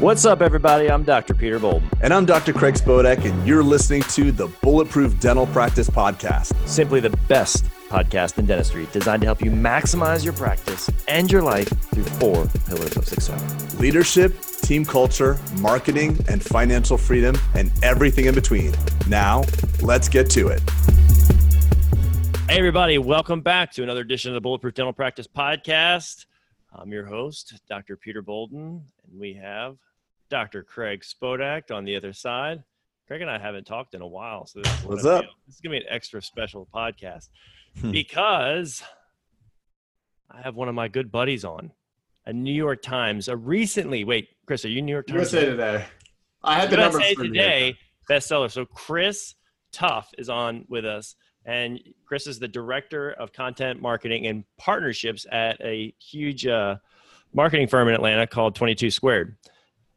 What's up, everybody? I'm Dr. Peter Bolden. And I'm Dr. Craig Spodak, and you're listening to the Bulletproof Dental Practice Podcast. Simply the best podcast in dentistry designed to help you maximize your practice and your life through four pillars of success leadership, team culture, marketing, and financial freedom, and everything in between. Now, let's get to it. Hey, everybody, welcome back to another edition of the Bulletproof Dental Practice Podcast. I'm your host, Dr. Peter Bolden, and we have Dr. Craig Spodak on the other side. Craig and I haven't talked in a while, so this is what's up. This is gonna be an extra special podcast hmm. because I have one of my good buddies on, a New York Times, a recently. Wait, Chris, are you New York Times? USA Today. I had the numbers USA Today bestseller. So Chris Tuff is on with us, and Chris is the director of content marketing and partnerships at a huge uh, marketing firm in Atlanta called Twenty Two Squared.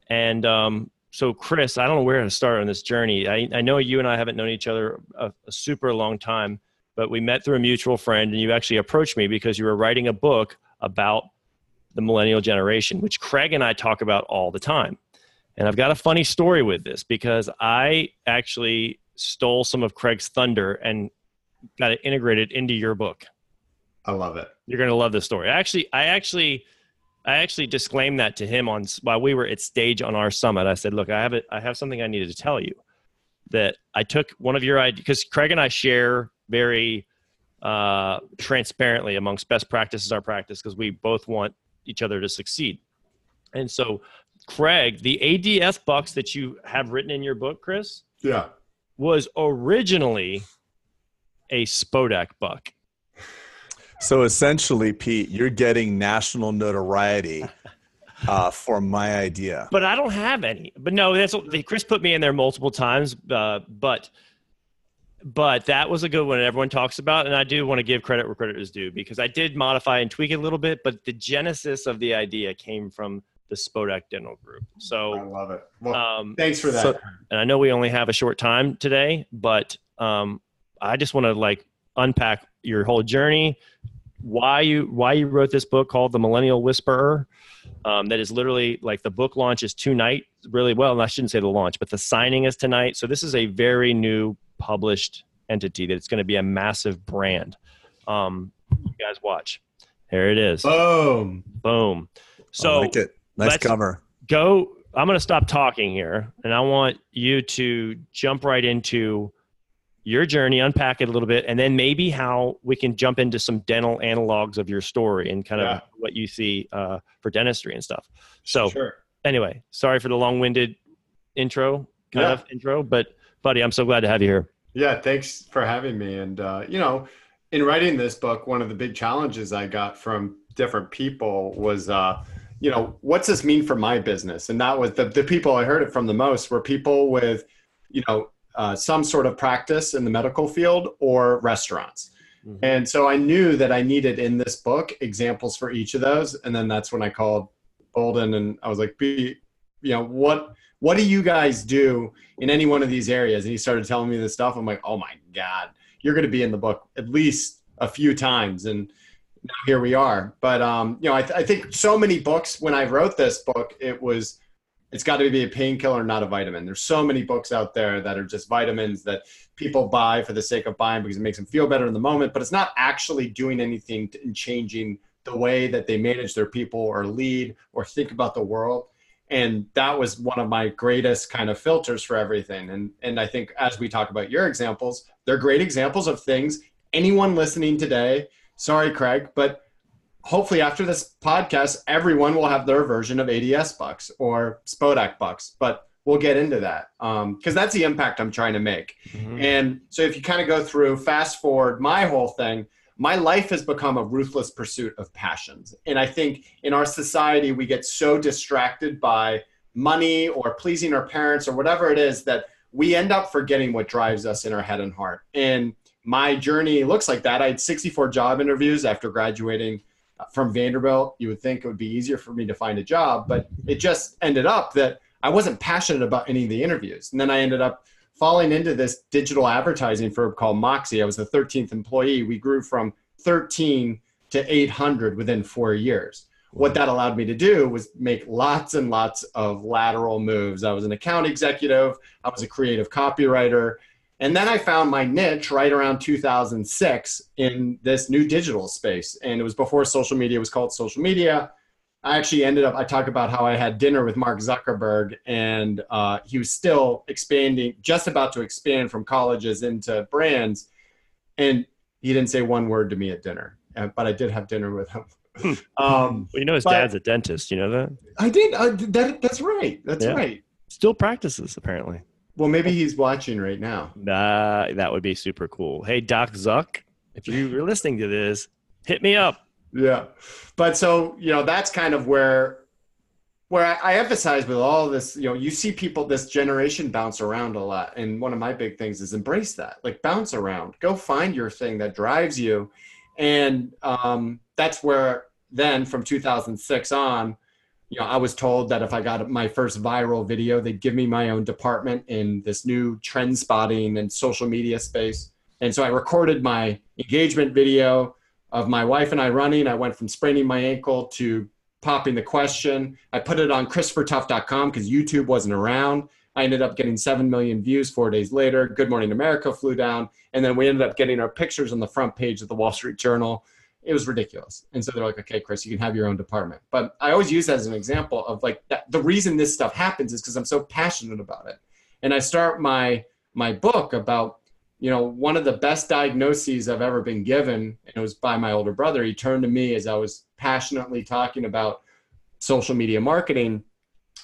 And um, so, Chris, I don't know where to start on this journey. I, I know you and I haven't known each other a, a, super long time, but we met through a mutual friend, and you actually approached me because you were writing a book about the millennial generation, which Craig and I talk about all the time. And I've got a funny story with this because I actually stole some of Craig's thunder and got it integrated into your book. I love it. You're going to love this story. Actually, I actually I actually disclaimed that to him on while we were at stage on our summit. I said, "Look, I have it. I have something I needed to tell you. That I took one of your ideas because Craig and I share very uh, transparently amongst best practices our practice because we both want each other to succeed. And so, Craig, the ADS bucks that you have written in your book, Chris, yeah, was originally a Spodak buck. So essentially, Pete, you're getting national notoriety uh, for my idea. But I don't have any. But no, that's Chris put me in there multiple times. Uh, but but that was a good one everyone talks about and i do want to give credit where credit is due because i did modify and tweak it a little bit but the genesis of the idea came from the spodak dental group so i love it well um, thanks for that so, and i know we only have a short time today but um, i just want to like unpack your whole journey, why you why you wrote this book called The Millennial Whisperer. Um, that is literally like the book launch is tonight. Really well, and I shouldn't say the launch, but the signing is tonight. So this is a very new published entity that it's going to be a massive brand. Um, you guys watch. Here it is. Boom. Boom. So I like it. Nice cover. Go. I'm going to stop talking here, and I want you to jump right into your journey, unpack it a little bit, and then maybe how we can jump into some dental analogs of your story and kind of yeah. what you see uh, for dentistry and stuff. So, sure. anyway, sorry for the long-winded intro, kind yeah. of intro, but buddy, I'm so glad to have you here. Yeah, thanks for having me. And uh, you know, in writing this book, one of the big challenges I got from different people was. Uh, you know, what's this mean for my business? And that was the, the people I heard it from the most were people with, you know, uh, some sort of practice in the medical field or restaurants. Mm-hmm. And so I knew that I needed in this book examples for each of those. And then that's when I called Bolden and I was like, "Be, you know, what what do you guys do in any one of these areas? And he started telling me this stuff. I'm like, oh my God, you're going to be in the book at least a few times. And now here we are. But, um, you know, I, th- I think so many books, when I wrote this book, it was it's got to be a painkiller, not a vitamin. There's so many books out there that are just vitamins that people buy for the sake of buying because it makes them feel better in the moment, but it's not actually doing anything and changing the way that they manage their people or lead or think about the world. And that was one of my greatest kind of filters for everything. And and I think as we talk about your examples, they're great examples of things anyone listening today. Sorry, Craig, but hopefully after this podcast, everyone will have their version of ADS bucks or Spodak bucks, but we'll get into that because um, that's the impact I'm trying to make. Mm-hmm. And so if you kind of go through, fast forward my whole thing, my life has become a ruthless pursuit of passions. And I think in our society, we get so distracted by money or pleasing our parents or whatever it is that we end up forgetting what drives us in our head and heart. And my journey looks like that. I had 64 job interviews after graduating from Vanderbilt, you would think it would be easier for me to find a job, but it just ended up that I wasn't passionate about any of the interviews. And then I ended up falling into this digital advertising firm called Moxie. I was the 13th employee. We grew from 13 to 800 within four years. what that allowed me to do was make lots and lots of lateral moves. I was an account executive, I was a creative copywriter. And then I found my niche right around 2006 in this new digital space. And it was before social media was called social media. I actually ended up, I talk about how I had dinner with Mark Zuckerberg and uh, he was still expanding, just about to expand from colleges into brands. And he didn't say one word to me at dinner, uh, but I did have dinner with him. um, well, you know his dad's a dentist. You know that? I did. That that's right. That's yeah. right. Still practices apparently. Well, maybe he's watching right now. Nah, that would be super cool. Hey, Doc Zuck, if you're listening to this, hit me up. Yeah, but so you know that's kind of where where I, I emphasize with all this. You know, you see people this generation bounce around a lot, and one of my big things is embrace that. Like bounce around, go find your thing that drives you, and um, that's where then from 2006 on you know i was told that if i got my first viral video they'd give me my own department in this new trend spotting and social media space. And so i recorded my engagement video of my wife and i running. I went from spraining my ankle to popping the question. I put it on christophertuff.com because youtube wasn't around. I ended up getting 7 million views four days later. Good morning america flew down. And then we ended up getting our pictures on the front page of the wall street journal it was ridiculous. And so they're like, okay, Chris, you can have your own department. But I always use that as an example of like that, the reason this stuff happens is because I'm so passionate about it. And I start my my book about, you know, one of the best diagnoses I've ever been given, and it was by my older brother. He turned to me as I was passionately talking about social media marketing,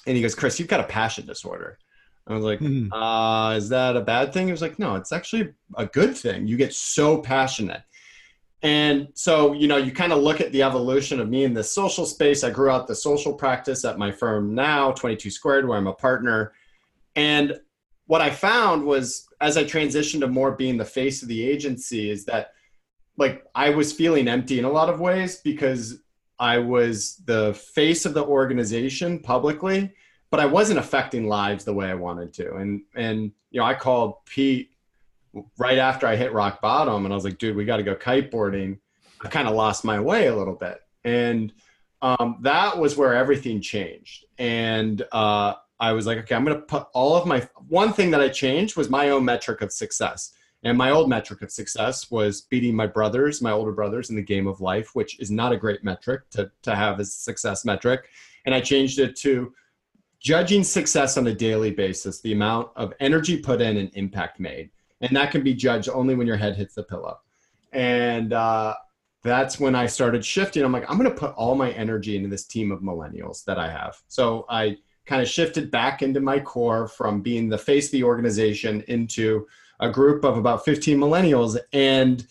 and he goes, Chris, you've got a passion disorder. I was like, mm-hmm. uh, is that a bad thing? He was like, no, it's actually a good thing. You get so passionate and so, you know, you kind of look at the evolution of me in the social space. I grew out the social practice at my firm now, 22 Squared, where I'm a partner. And what I found was as I transitioned to more being the face of the agency, is that like I was feeling empty in a lot of ways because I was the face of the organization publicly, but I wasn't affecting lives the way I wanted to. And and you know, I called Pete right after I hit rock bottom and I was like, dude, we got to go kiteboarding. I kind of lost my way a little bit. And um, that was where everything changed. And uh, I was like, okay, I'm going to put all of my, one thing that I changed was my own metric of success. And my old metric of success was beating my brothers, my older brothers in the game of life, which is not a great metric to, to have as success metric. And I changed it to judging success on a daily basis, the amount of energy put in and impact made and that can be judged only when your head hits the pillow. And uh, that's when I started shifting. I'm like, I'm going to put all my energy into this team of millennials that I have. So I kind of shifted back into my core from being the face of the organization into a group of about 15 millennials. And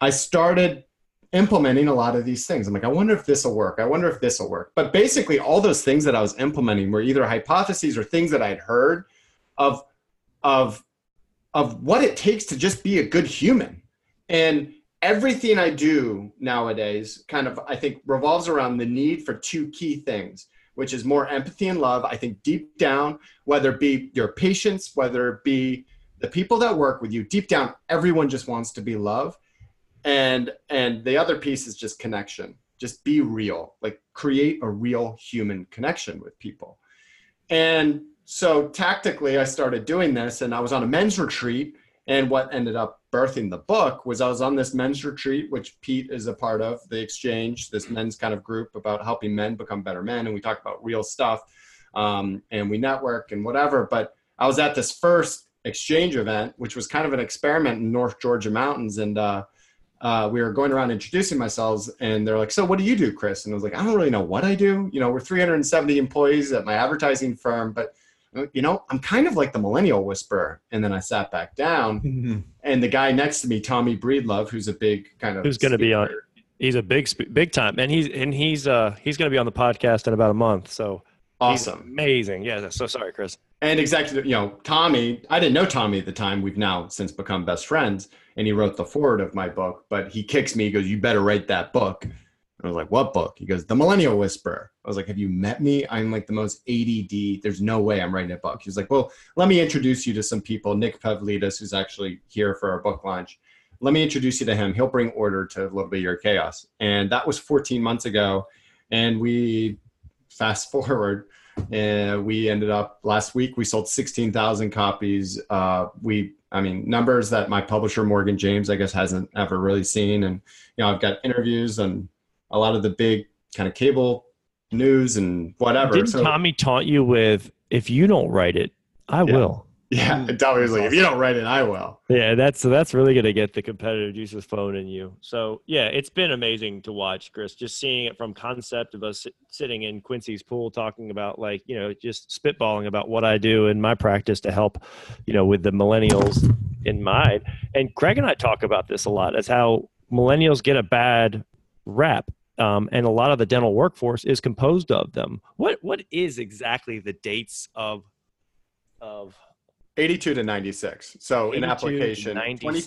I started implementing a lot of these things. I'm like, I wonder if this will work. I wonder if this will work. But basically, all those things that I was implementing were either hypotheses or things that I'd heard of, of of what it takes to just be a good human. And everything I do nowadays kind of, I think, revolves around the need for two key things, which is more empathy and love. I think deep down, whether it be your patients, whether it be the people that work with you, deep down, everyone just wants to be loved. And and the other piece is just connection. Just be real. Like create a real human connection with people. And so tactically i started doing this and i was on a men's retreat and what ended up birthing the book was i was on this men's retreat which pete is a part of the exchange this men's kind of group about helping men become better men and we talk about real stuff um, and we network and whatever but i was at this first exchange event which was kind of an experiment in north georgia mountains and uh, uh, we were going around introducing myself and they're like so what do you do chris? And i was like i don't really know what i do. You know we're 370 employees at my advertising firm but you know, I'm kind of like the millennial whisperer. And then I sat back down, mm-hmm. and the guy next to me, Tommy Breedlove, who's a big kind of who's going to be on. He's a big, big time, and he's and he's uh he's going to be on the podcast in about a month. So awesome, amazing. Yeah. So sorry, Chris. And exactly, you know, Tommy. I didn't know Tommy at the time. We've now since become best friends, and he wrote the forward of my book. But he kicks me. He goes, "You better write that book." I was like, what book? He goes, The Millennial Whisperer. I was like, have you met me? I'm like the most ADD. There's no way I'm writing a book. He was like, well, let me introduce you to some people. Nick Pavlidis, who's actually here for our book launch. Let me introduce you to him. He'll bring order to a little bit of your chaos. And that was 14 months ago. And we fast forward, and we ended up last week we sold 16,000 copies. Uh, we, I mean, numbers that my publisher Morgan James, I guess, hasn't ever really seen. And you know, I've got interviews and a lot of the big kind of cable news and whatever. Didn't so, Tommy taunt you with if you don't write it, I yeah. will. Yeah, Tommy was like, if you don't write it, I will. Yeah, that's that's really gonna get the competitive juices flowing in you. So yeah, it's been amazing to watch, Chris. Just seeing it from concept of us sitting in Quincy's pool, talking about like you know just spitballing about what I do in my practice to help, you know, with the millennials in mind. And Craig and I talk about this a lot. As how millennials get a bad rap um, and a lot of the dental workforce is composed of them. What what is exactly the dates of of 82 to 96. So in application 20,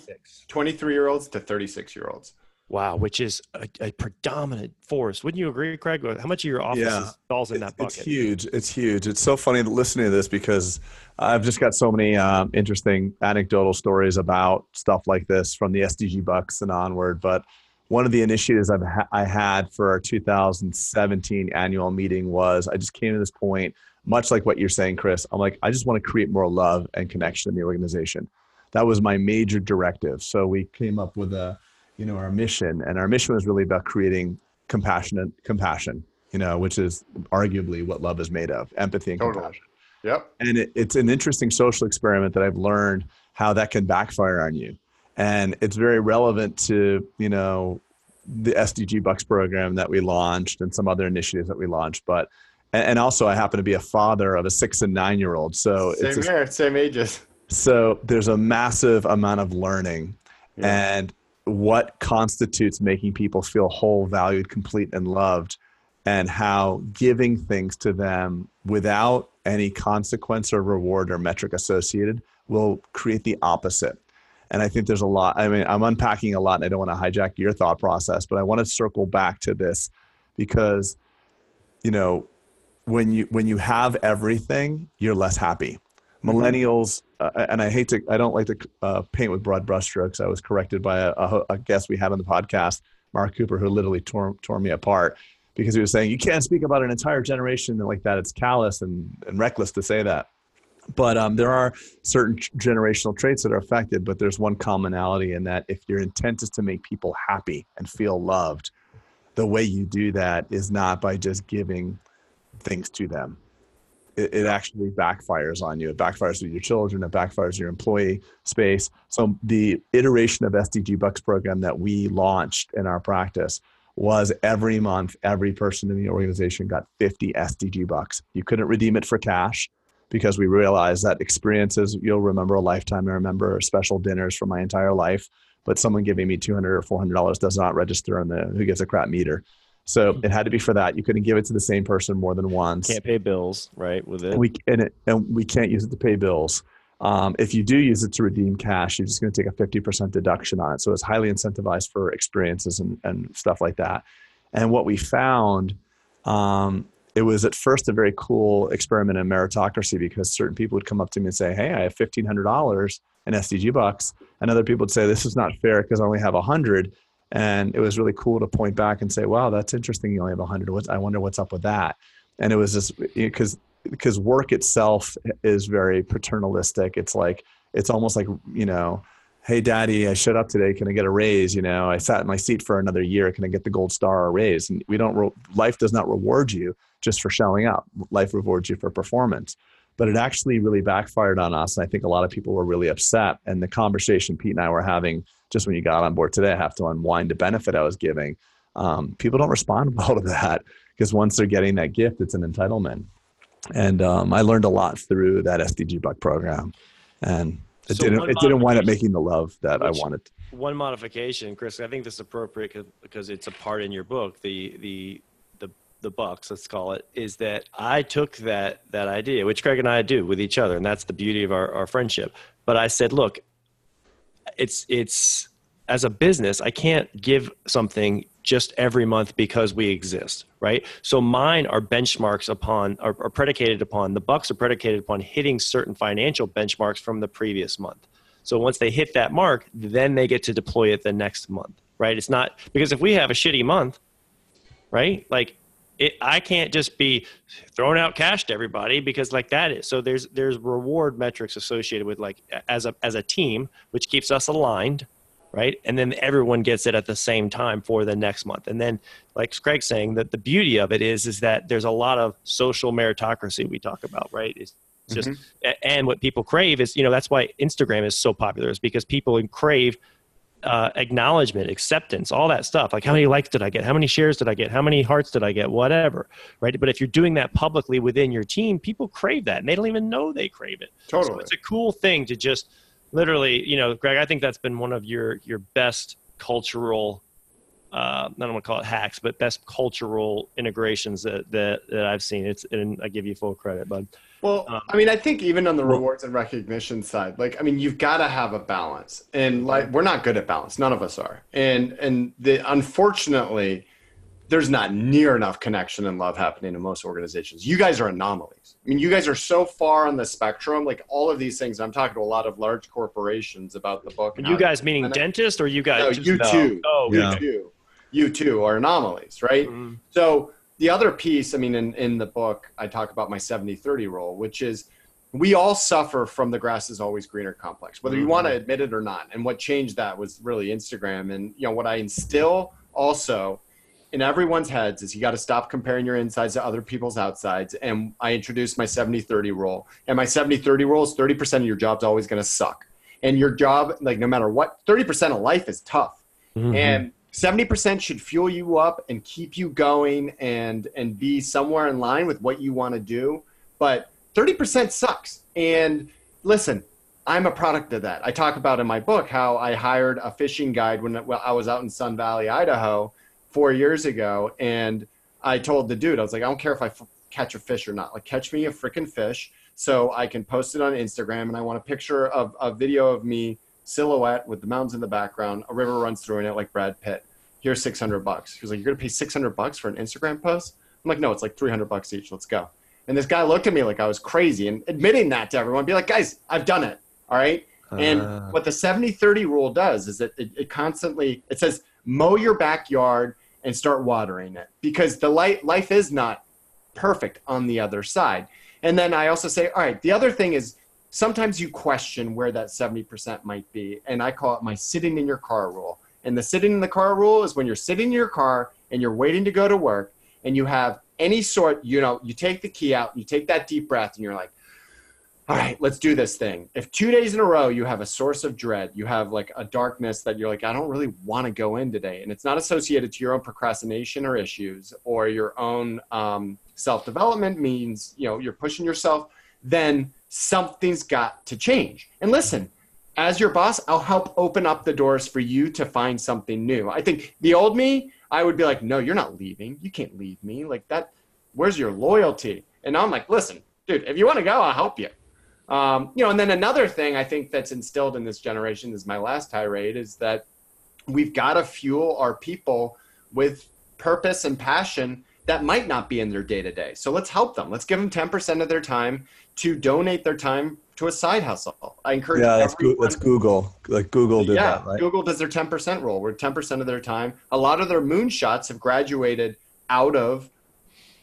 23 year olds to 36 year olds. Wow, which is a, a, predominant force. Wouldn't you agree, Craig? How much of your office yeah. falls in that bucket? It's huge. It's huge. It's so funny listening to this because I've just got so many um, interesting anecdotal stories about stuff like this from the SDG Bucks and onward. But one of the initiatives I've ha- I had for our 2017 annual meeting was I just came to this point, much like what you're saying, Chris. I'm like, I just want to create more love and connection in the organization. That was my major directive. So we came up with a, you know, our mission, and our mission was really about creating compassionate compassion, you know, which is arguably what love is made of, empathy and totally. compassion. Yep. And it, it's an interesting social experiment that I've learned how that can backfire on you and it's very relevant to you know the SDG Bucks program that we launched and some other initiatives that we launched. But and also I happen to be a father of a six and nine year old, so same it's a, here, same ages. So there's a massive amount of learning, yeah. and what constitutes making people feel whole, valued, complete, and loved, and how giving things to them without any consequence or reward or metric associated will create the opposite and I think there's a lot. I mean, I'm unpacking a lot, and I don't want to hijack your thought process, but I want to circle back to this because, you know, when you when you have everything, you're less happy. Mm-hmm. Millennials, uh, and I hate to, I don't like to uh, paint with broad brushstrokes. I was corrected by a, a, a, guest we had on the podcast, Mark Cooper, who literally tore tore me apart because he was saying you can't speak about an entire generation like that. It's callous and, and reckless to say that but um, there are certain generational traits that are affected but there's one commonality in that if your intent is to make people happy and feel loved the way you do that is not by just giving things to them. It, it actually backfires on you. It backfires with your children. It backfires your employee space. So the iteration of sdg bucks program that we launched in our practice was every month every person in the organization got 50 sdg bucks. You couldn't redeem it for cash because we realize that experiences you'll remember a lifetime. I remember special dinners for my entire life, but someone giving me 200 or 400 dollars does not register on the who gives a crap meter. So it had to be for that. You couldn't give it to the same person more than once. Can't pay bills, right? With it, we and, it, and we can't use it to pay bills. Um, if you do use it to redeem cash, you're just going to take a 50% deduction on it. So it's highly incentivized for experiences and, and stuff like that. And what we found um, it was at first a very cool experiment in meritocracy because certain people would come up to me and say, Hey, I have $1,500 in SDG bucks. And other people would say, This is not fair because I only have 100. And it was really cool to point back and say, Wow, that's interesting. You only have a 100. What's, I wonder what's up with that. And it was just because because work itself is very paternalistic. It's like, it's almost like, you know, hey daddy i showed up today can i get a raise you know i sat in my seat for another year can i get the gold star or raise and we don't re- life does not reward you just for showing up life rewards you for performance but it actually really backfired on us and i think a lot of people were really upset and the conversation pete and i were having just when you got on board today i have to unwind the benefit i was giving um, people don't respond well to that because once they're getting that gift it's an entitlement and um, i learned a lot through that sdg buck program and it so didn't. It didn't wind up making the love that I wanted. One modification, Chris. I think this is appropriate because it's a part in your book. The the the bucks, let's call it, is that I took that that idea, which Craig and I do with each other, and that's the beauty of our, our friendship. But I said, look, it's it's as a business, I can't give something just every month because we exist, right? So mine are benchmarks upon are, are, predicated upon the bucks are predicated upon hitting certain financial benchmarks from the previous month. So once they hit that mark, then they get to deploy it the next month, right? It's not because if we have a shitty month, right? Like it, I can't just be throwing out cash to everybody because like that is so there's there's reward metrics associated with like as a as a team which keeps us aligned right? And then everyone gets it at the same time for the next month. And then like Craig's saying that the beauty of it is is that there's a lot of social meritocracy we talk about right? It's just mm-hmm. and what people crave is you know that's why Instagram is so popular is because people crave uh, acknowledgement, acceptance, all that stuff. Like how many likes did I get? How many shares did I get? How many hearts did I get? Whatever, right? But if you're doing that publicly within your team, people crave that, and they don't even know they crave it. Totally, so it's a cool thing to just literally, you know, Greg. I think that's been one of your your best cultural. Uh, I don't want to call it hacks, but best cultural integrations that, that, that I've seen. It's and I give you full credit, bud. Well, um, I mean, I think even on the rewards and recognition side, like, I mean, you've got to have a balance, and like, we're not good at balance. None of us are, and and the unfortunately, there's not near enough connection and love happening in most organizations. You guys are anomalies. I mean, you guys are so far on the spectrum. Like all of these things, I'm talking to a lot of large corporations about the book. You guys meaning dentist, or you guys? No, you too. Oh, yeah. you too. You too are anomalies, right? Mm-hmm. So the other piece, I mean, in, in the book, I talk about my 70 30 rule, which is we all suffer from the grass is always greener complex, whether you mm-hmm. want to admit it or not. And what changed that was really Instagram. And, you know, what I instill also in everyone's heads is you got to stop comparing your insides to other people's outsides. And I introduced my 70 30 rule. And my 70 30 rule is 30% of your job's always going to suck. And your job, like no matter what, 30% of life is tough. Mm-hmm. And 70% should fuel you up and keep you going and and be somewhere in line with what you want to do but 30% sucks and listen i'm a product of that i talk about in my book how i hired a fishing guide when i was out in sun valley idaho four years ago and i told the dude i was like i don't care if I f- catch a fish or not like catch me a freaking fish so i can post it on instagram and i want a picture of a video of me silhouette with the mountains in the background. A river runs through it like Brad Pitt. Here's 600 bucks. He's like, you're going to pay 600 bucks for an Instagram post? I'm like, no, it's like 300 bucks each. Let's go. And this guy looked at me like I was crazy and admitting that to everyone, be like, guys, I've done it. All right. And uh. what the 70 30 rule does is that it, it constantly, it says, mow your backyard and start watering it because the light, life is not perfect on the other side. And then I also say, all right, the other thing is sometimes you question where that 70% might be. And I call it my sitting in your car rule. And the sitting in the car rule is when you're sitting in your car and you're waiting to go to work and you have any sort, you know, you take the key out, you take that deep breath, and you're like, all right, let's do this thing. If two days in a row you have a source of dread, you have like a darkness that you're like, I don't really want to go in today, and it's not associated to your own procrastination or issues or your own um, self development, means you know you're pushing yourself, then something's got to change. And listen, as your boss, I'll help open up the doors for you to find something new. I think the old me, I would be like, no, you're not leaving. You can't leave me. Like that, where's your loyalty? And I'm like, listen, dude, if you want to go, I'll help you. Um, you know, and then another thing I think that's instilled in this generation is my last tirade is that we've got to fuel our people with purpose and passion that might not be in their day to day. So let's help them. Let's give them 10% of their time to donate their time to a side hustle. I encourage. Yeah, that's, go- that's Google. Like Google did yeah, that, right? Google does their 10% rule, where 10% of their time. A lot of their moonshots have graduated out of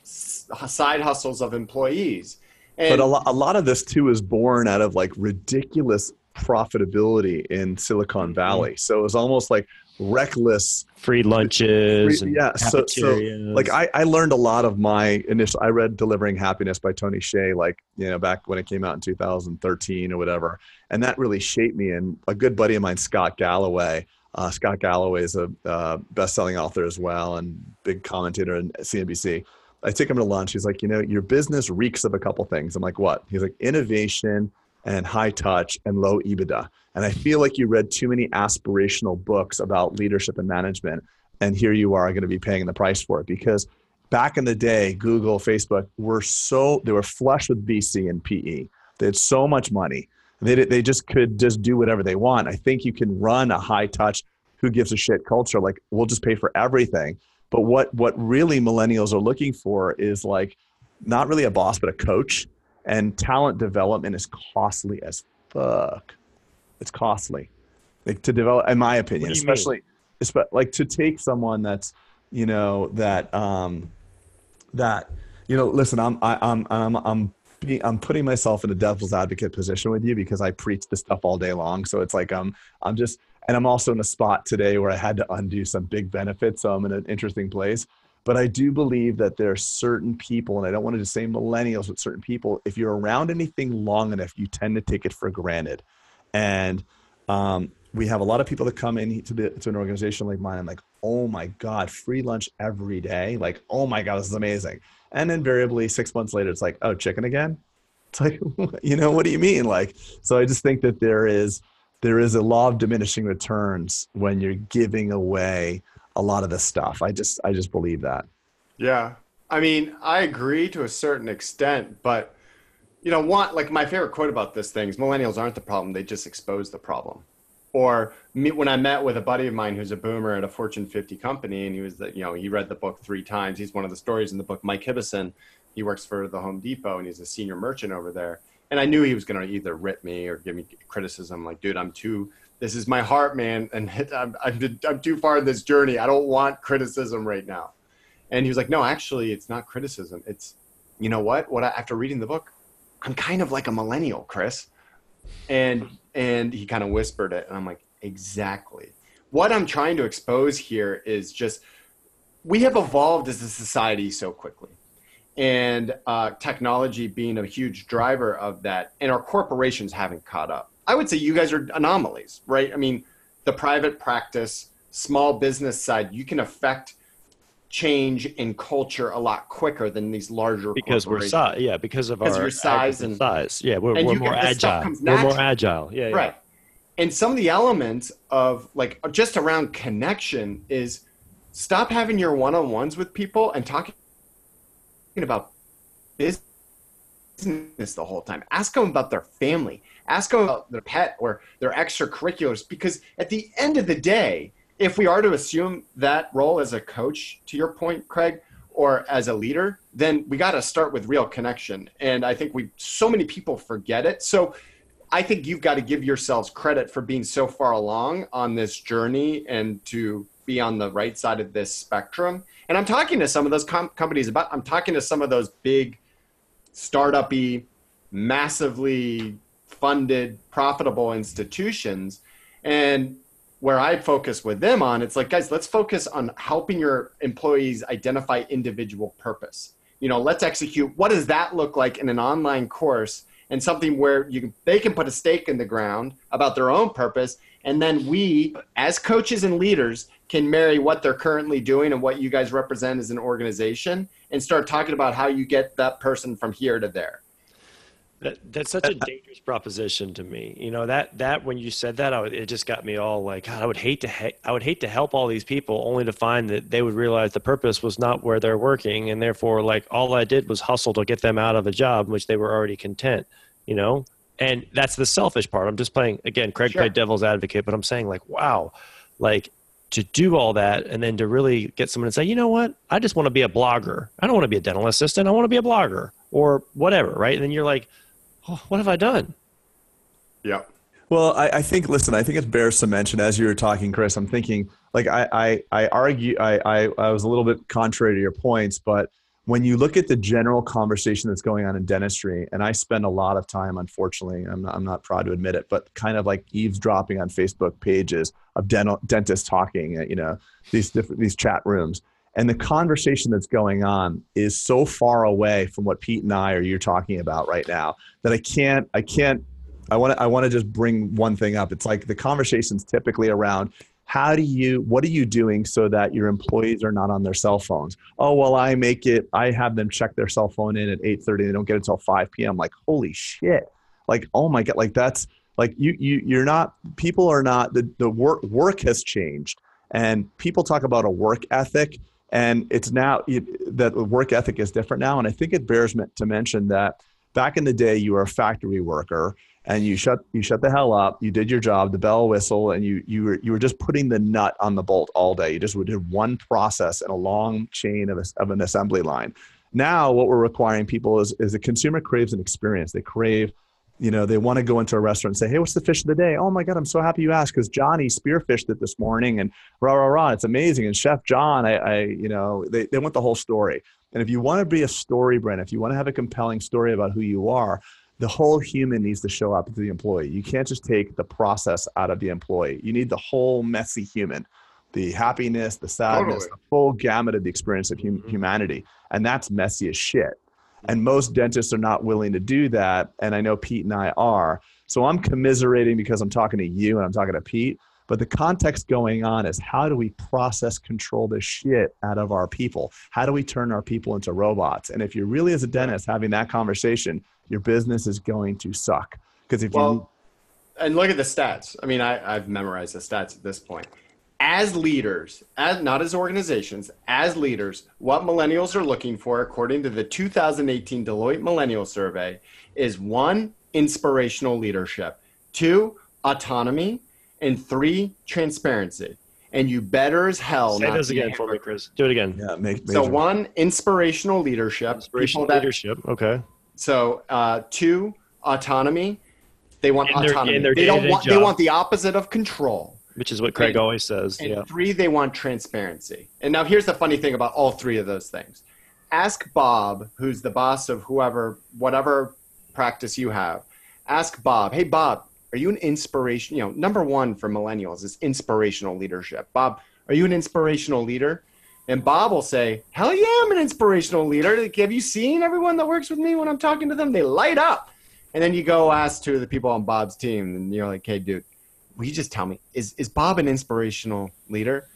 side hustles of employees. And, but a lot, a lot of this too is born out of like ridiculous profitability in Silicon Valley. Mm-hmm. So it was almost like reckless free lunches free, yeah so, so like I, I learned a lot of my initial i read delivering happiness by tony hsieh like you know back when it came out in 2013 or whatever and that really shaped me and a good buddy of mine scott galloway uh, scott galloway is a uh, best-selling author as well and big commentator in cnbc i take him to lunch he's like you know your business reeks of a couple things. I'm like what? He's like innovation and high touch and low EBITDA. And I feel like you read too many aspirational books about leadership and management. And here you are going to be paying the price for it because back in the day, Google, Facebook were so, they were flush with VC and PE. They had so much money. They, they just could just do whatever they want. I think you can run a high touch, who gives a shit culture. Like we'll just pay for everything. But what, what really millennials are looking for is like not really a boss, but a coach and talent development is costly as fuck. It's costly, like to develop, in my opinion, especially, especially like to take someone that's, you know, that um, that you know listen i'm I, i'm i'm i'm I'm putting myself in a devil's advocate position with you because I preach this stuff all day long. So it's like I'm I'm just and I'm also in a spot today where I had to undo some big benefits. So I'm in an interesting place. But I do believe that there are certain people, and I don't want to just say millennials, but certain people, if you're around anything long enough, you tend to take it for granted. And um, we have a lot of people that come in to, the, to an organization like mine. I'm like, oh my God, free lunch every day. Like, oh my God, this is amazing. And invariably, six months later, it's like, oh, chicken again. It's like, you know, what do you mean? Like, so I just think that there is there is a law of diminishing returns when you're giving away a lot of this stuff. I just I just believe that. Yeah. I mean, I agree to a certain extent, but you know, one like my favorite quote about this thing is millennials aren't the problem, they just expose the problem. Or me, when I met with a buddy of mine who's a boomer at a Fortune 50 company, and he was the, you know, he read the book three times. He's one of the stories in the book. Mike Hibison, he works for the Home Depot, and he's a senior merchant over there. And I knew he was going to either rip me or give me criticism. Like, dude, I'm too. This is my heart, man, and I'm, I'm I'm too far in this journey. I don't want criticism right now. And he was like, no, actually, it's not criticism. It's, you know what? What I, after reading the book, I'm kind of like a millennial, Chris. And and he kind of whispered it, and I'm like, exactly. What I'm trying to expose here is just we have evolved as a society so quickly, and uh, technology being a huge driver of that, and our corporations haven't caught up. I would say you guys are anomalies, right? I mean, the private practice, small business side, you can affect change in culture a lot quicker than these larger because we're size yeah because of because our size and size. Yeah we're, we're more agile. we're more agile. Yeah, yeah. Right. And some of the elements of like just around connection is stop having your one-on-ones with people and talking about business the whole time. Ask them about their family ask about their pet or their extracurriculars because at the end of the day if we are to assume that role as a coach, to your point, Craig, or as a leader, then we got to start with real connection. And I think we so many people forget it. So I think you've got to give yourselves credit for being so far along on this journey and to be on the right side of this spectrum. And I'm talking to some of those com- companies about. I'm talking to some of those big, startup-y, massively funded, profitable institutions, and where I focus with them on, it's like, guys, let's focus on helping your employees identify individual purpose. You know, let's execute. What does that look like in an online course and something where you can, they can put a stake in the ground about their own purpose, and then we, as coaches and leaders, can marry what they're currently doing and what you guys represent as an organization, and start talking about how you get that person from here to there. That, that's such a dangerous proposition to me. You know that that when you said that, I, it just got me all like, God, I would hate to ha- I would hate to help all these people, only to find that they would realize the purpose was not where they're working, and therefore, like all I did was hustle to get them out of a job in which they were already content. You know, and that's the selfish part. I'm just playing again. Craig sure. played devil's advocate, but I'm saying like, wow, like to do all that and then to really get someone to say, you know what, I just want to be a blogger. I don't want to be a dental assistant. I want to be a blogger or whatever, right? And then you're like oh, what have I done? Yeah. Well, I, I, think, listen, I think it bears some mention as you were talking, Chris. I'm thinking, like, I, I, I argue, I, I, I was a little bit contrary to your points, but when you look at the general conversation that's going on in dentistry, and I spend a lot of time, unfortunately, I'm not, I'm not proud to admit it, but kind of like eavesdropping on Facebook pages of dental dentists talking, you know, these different these chat rooms, and the conversation that's going on is so far away from what Pete and I are you're talking about right now that I can't I can't I want to I want to just bring one thing up. It's like the conversations typically around how do you what are you doing so that your employees are not on their cell phones? Oh well i make it i have them check their cell phone in at 8.30 they don't get it until 5 p.m like holy shit. Like oh my god like that's like you you you're not people are not the, the work work has changed. And people talk about a work ethic and it's now that the work ethic is different now. And i think it bears to mention that back in the day you were a factory worker and you shut you shut the hell up. You did your job the bell whistle and you you were you were just putting the nut on the bolt all day. You just did one process in a long chain of, a, of an assembly line. Now what we're requiring people is is the consumer craves an experience. They crave you know, they want to go into a restaurant and say, Hey, what's the fish of the day? Oh my God, I'm so happy you asked because Johnny spearfished it this morning and rah, rah, rah. It's amazing. And Chef John, I, I you know, they, they want the whole story. And if you want to be a story brand, if you want to have a compelling story about who you are, the whole human needs to show up to the employee. You can't just take the process out of the employee. You need the whole messy human, the happiness, the sadness, totally. the full gamut of the experience of hum- mm-hmm. humanity. And that's messy as shit. And most dentists are not willing to do that. And I know Pete and I are. So I'm commiserating because I'm talking to you and I'm talking to Pete. But the context going on is how do we process control the shit out of our people? How do we turn our people into robots? And if you're really, as a dentist, having that conversation, your business is going to suck. Because if well, you. And look at the stats. I mean, I, I've memorized the stats at this point as leaders, as not as organizations, as leaders, what millennials are looking for, according to the 2018 Deloitte Millennial Survey, is one, inspirational leadership, two, autonomy, and three, transparency. And you better as hell. Say those again for me, Chris. Do it again. Yeah, make, so one, inspirational leadership. Inspirational that, leadership. Okay. So uh, two, autonomy. They want in autonomy. Their, they don't want. Job. They want the opposite of control which is what Craig and, always says. And yeah. three, they want transparency. And now here's the funny thing about all three of those things. Ask Bob, who's the boss of whoever, whatever practice you have. Ask Bob, hey Bob, are you an inspiration? You know, number one for millennials is inspirational leadership. Bob, are you an inspirational leader? And Bob will say, Hell yeah, I'm an inspirational leader. Have you seen everyone that works with me when I'm talking to them? They light up. And then you go ask two of the people on Bob's team, and you're like, Hey, dude, will you just tell me is is Bob an inspirational leader?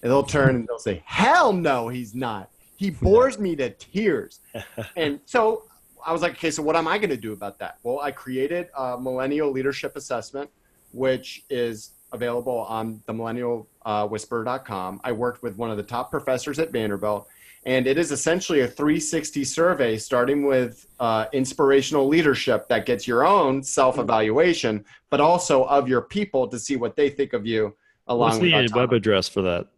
And they'll turn and they'll say, "Hell no, he's not. He bores me to tears." and so I was like, "Okay, so what am I going to do about that?" Well, I created a millennial leadership assessment, which is available on the millennialwhisperer.com. Uh, I worked with one of the top professors at Vanderbilt and it is essentially a 360 survey, starting with uh, inspirational leadership that gets your own self evaluation, but also of your people to see what they think of you. Along What's the with web address for that?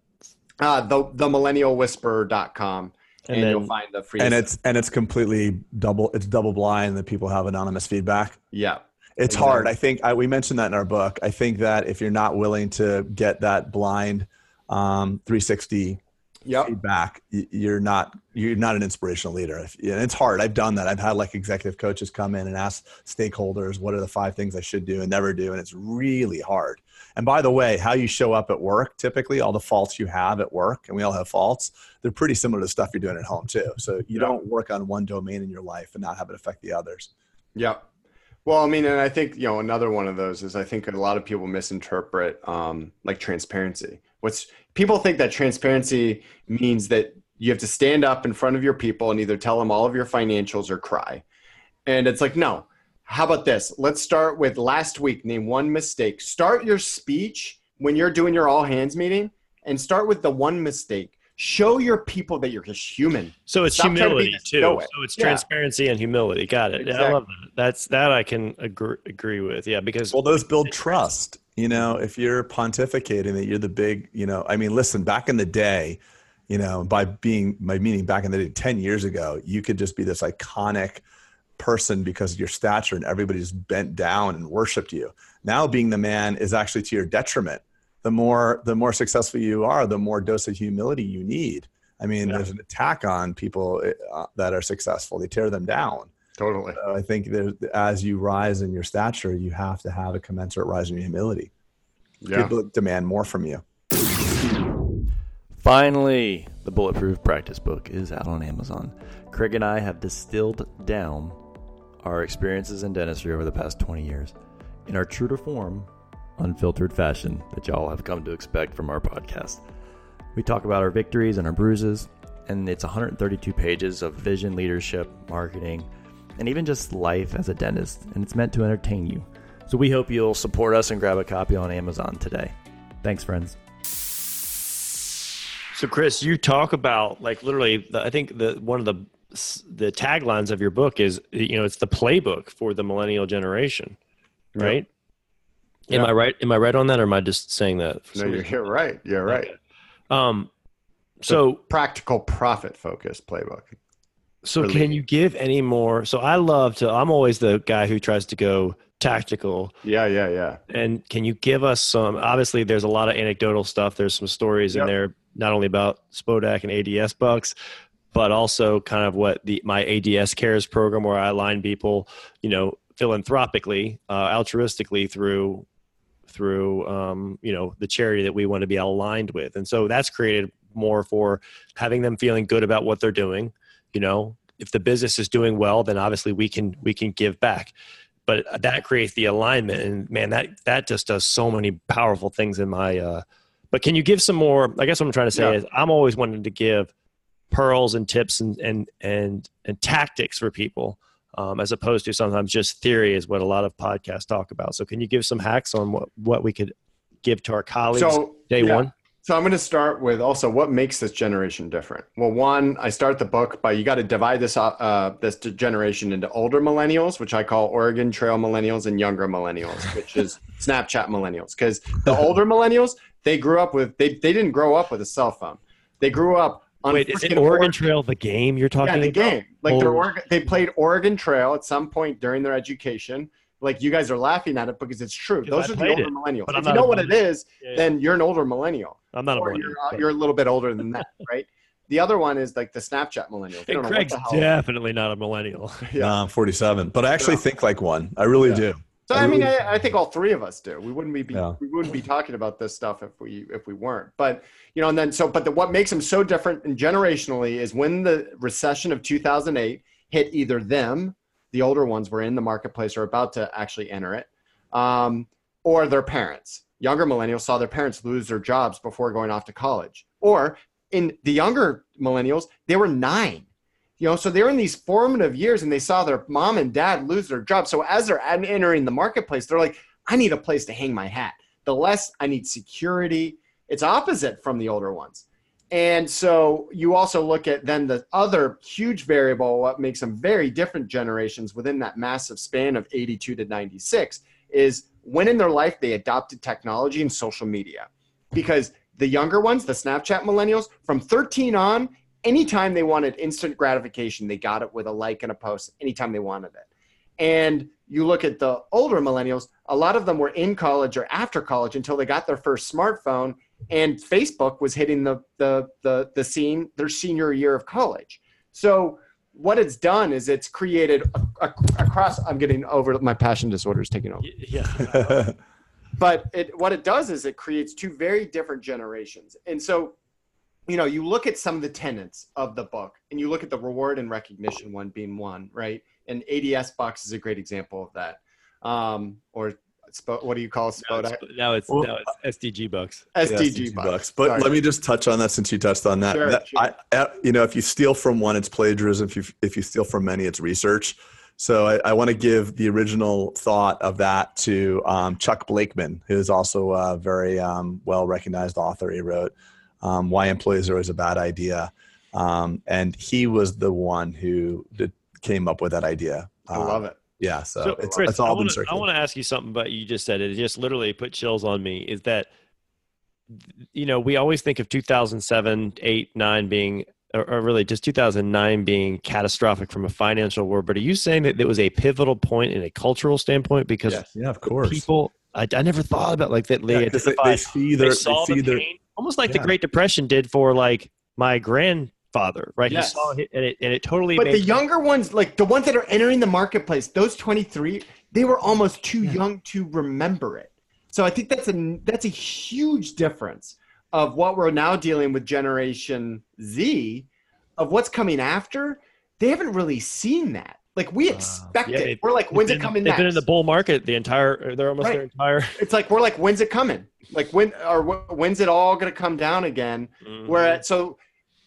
Uh, the the millennialwhisperer.com. And, and then, you'll find the free. And it's and it's completely double. It's double blind that people have anonymous feedback. Yeah, it's exactly. hard. I think I, we mentioned that in our book. I think that if you're not willing to get that blind um, 360 yep. feedback, you're not you're not an inspirational leader. and it's hard. I've done that. I've had like executive coaches come in and ask stakeholders what are the five things I should do and never do, and it's really hard. And by the way, how you show up at work, typically all the faults you have at work, and we all have faults, they're pretty similar to stuff you're doing at home too. So you yep. don't work on one domain in your life and not have it affect the others. Yep. Well, I mean, and I think you know another one of those is I think a lot of people misinterpret um, like transparency. What's people think that transparency means that you have to stand up in front of your people and either tell them all of your financials or cry. And it's like, no. How about this? Let's start with last week. Name one mistake. Start your speech when you're doing your all hands meeting and start with the one mistake. Show your people that you're just human. So it's Stop humility to too. So it's yeah. transparency and humility. Got it. Exactly. I love that. That's that I can agree, agree with. Yeah, because well, those build trust you know if you're pontificating that you're the big you know i mean listen back in the day you know by being by meaning back in the day 10 years ago you could just be this iconic person because of your stature and everybody's bent down and worshiped you now being the man is actually to your detriment the more the more successful you are the more dose of humility you need i mean yeah. there's an attack on people uh, that are successful they tear them down Totally. So I think that as you rise in your stature, you have to have a commensurate rise in your humility. Yeah. People demand more from you. Finally, the Bulletproof Practice Book is out on Amazon. Craig and I have distilled down our experiences in dentistry over the past 20 years in our true to form, unfiltered fashion that y'all have come to expect from our podcast. We talk about our victories and our bruises, and it's 132 pages of vision, leadership, marketing, and even just life as a dentist, and it's meant to entertain you. So we hope you'll support us and grab a copy on Amazon today. Thanks, friends. So, Chris, you talk about like literally, the, I think the one of the the taglines of your book is you know it's the playbook for the millennial generation, right? Yep. Am. I right? Am I right on that, or am I just saying that? No, you're, you're, right. You're right. Okay. Um, so practical profit focused playbook. So can you give any more? So I love to. I'm always the guy who tries to go tactical. Yeah, yeah, yeah. And can you give us some? Obviously, there's a lot of anecdotal stuff. There's some stories yep. in there, not only about Spodak and ADS bucks, but also kind of what the my ADS Cares program, where I align people, you know, philanthropically, uh, altruistically through through um, you know the charity that we want to be aligned with, and so that's created more for having them feeling good about what they're doing. You know, if the business is doing well, then obviously we can we can give back. But that creates the alignment, and man, that that just does so many powerful things in my. Uh, but can you give some more? I guess what I'm trying to say yeah. is I'm always wanting to give pearls and tips and and and and tactics for people. Um, as opposed to sometimes just theory is what a lot of podcasts talk about. So, can you give some hacks on what, what we could give to our colleagues so, day yeah. one? So I'm going to start with also what makes this generation different. Well, one, I start the book by you got to divide this uh, this generation into older millennials, which I call Oregon Trail millennials, and younger millennials, which is Snapchat millennials. Because the older millennials, they grew up with they they didn't grow up with a cell phone. They grew up Wait, is it Oregon, Oregon Trail the game you're talking yeah, the about? game. Like oh. Oregon, they played Oregon Trail at some point during their education like you guys are laughing at it because it's true. Those I are the older it, millennials. If you know what it is, yeah, then you're an older millennial. I'm not or a millennial. You're, uh, you're, a little bit older than that, right? The other one is like the Snapchat millennial. And Craig's definitely not a millennial. yeah, no, I'm 47, but I actually think like one. I really yeah. do. So I, mean, I, I, think all three of us do. We wouldn't be, yeah. we wouldn't be talking about this stuff if we if we weren't. But you know, and then so, but the, what makes them so different and generationally is when the recession of 2008 hit either them, the older ones were in the marketplace or about to actually enter it, um, or their parents. Younger millennials saw their parents lose their jobs before going off to college. Or in the younger millennials, they were nine. You know, so they're in these formative years and they saw their mom and dad lose their job So as they're entering the marketplace, they're like, I need a place to hang my hat. The less I need security. It's opposite from the older ones. And so you also look at then the other huge variable, what makes them very different generations within that massive span of 82 to 96 is when in their life they adopted technology and social media. Because the younger ones, the Snapchat millennials, from 13 on, anytime they wanted instant gratification, they got it with a like and a post anytime they wanted it. And you look at the older millennials, a lot of them were in college or after college until they got their first smartphone and Facebook was hitting the the the, the scene their senior year of college. So what it's done is it's created a, a, across i'm getting over my passion disorder is taking over yeah but it, what it does is it creates two very different generations and so you know you look at some of the tenets of the book and you look at the reward and recognition one being one right and ads box is a great example of that um, or what do you call Spodak? Now it's, now it's, now it's SDG bucks. SDG, yeah, SDG bucks. bucks. But Sorry. let me just touch on that since you touched on that. Sure, that sure. I, you know, if you steal from one, it's plagiarism. If you if you steal from many, it's research. So I, I want to give the original thought of that to um, Chuck Blakeman, who is also a very um, well recognized author. He wrote um, "Why Employees Are Always a Bad Idea," um, and he was the one who did, came up with that idea. I love it yeah so, so it's, Chris, it's all I wanna, been circulated. i want to ask you something but you just said it it just literally put chills on me is that you know we always think of 2007 8 9 being or, or really just 2009 being catastrophic from a financial world but are you saying that it was a pivotal point in a cultural standpoint because yes. yeah of course people I, I never thought about like that they, yeah, they, they see their, they saw they see the pain, their, almost like yeah. the great depression did for like my grandfather, right? Yes. He saw it and it, and it totally. But the younger ones, like the ones that are entering the marketplace, those twenty three, they were almost too yeah. young to remember it. So I think that's a that's a huge difference of what we're now dealing with Generation Z, of what's coming after. They haven't really seen that. Like we expect uh, yeah, it. We're like, when's it coming? They've next? been in the bull market the entire. They're almost right. their entire. It's like we're like, when's it coming? Like when or when's it all going to come down again? Mm-hmm. Where so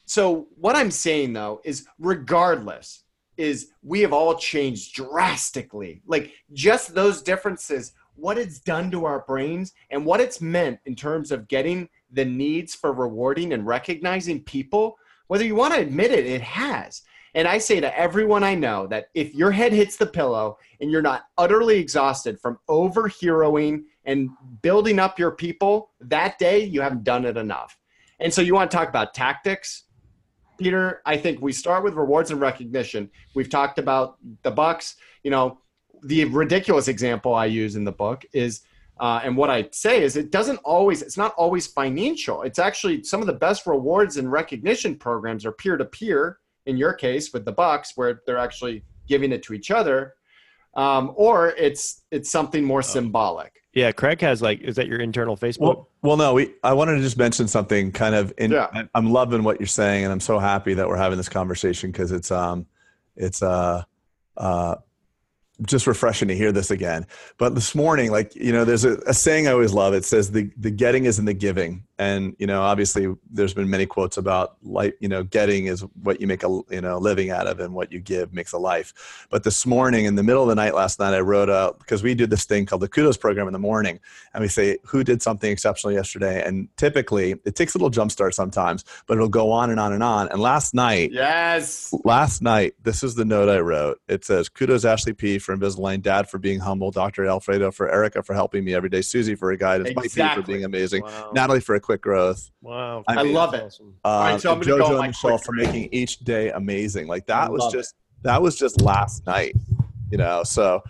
so what I'm saying though is regardless is we have all changed drastically. Like just those differences, what it's done to our brains and what it's meant in terms of getting the needs for rewarding and recognizing people, whether you want to admit it, it has. And I say to everyone I know that if your head hits the pillow and you're not utterly exhausted from overheroing and building up your people that day, you haven't done it enough. And so you want to talk about tactics, Peter, I think we start with rewards and recognition. We've talked about the Bucks. You know, the ridiculous example I use in the book is, uh, and what I say is, it doesn't always. It's not always financial. It's actually some of the best rewards and recognition programs are peer to peer in your case with the Bucks, where they're actually giving it to each other, um, or it's it's something more symbolic. Yeah, Craig has like, is that your internal Facebook? Well, well, no. We I wanted to just mention something. Kind of. In, Yeah. I- I'm loving what you're saying, and I'm so happy that we're having this conversation because it's um, it's uh, uh, just refreshing to hear this again. But this morning, like you know, there's a, a saying I always love. It says the the getting is in the giving, and you know, obviously, there's been many quotes about like you know, getting is what you make a you know living out of, and what you give makes a life. But this morning, in the middle of the night last night, I wrote out because we do this thing called the kudos program in the morning, and we say who did something exceptional yesterday, and typically it takes a little jump start sometimes, but it'll go on and on and on. And last night, Yes. last night, this is the note I wrote. It says, Kudos Ashley P for Invisalign, Dad for being humble, Dr. Alfredo for Erica for helping me every day, Susie for a guidance, Mike P Exactly. for being amazing, wow. Natalie for a quick growth, wow. I love it. Awesome. uh, right, so I'm gonna go JoJo on my and Michelle for making each day amazing. Like that I was love just that was just last night, you know. So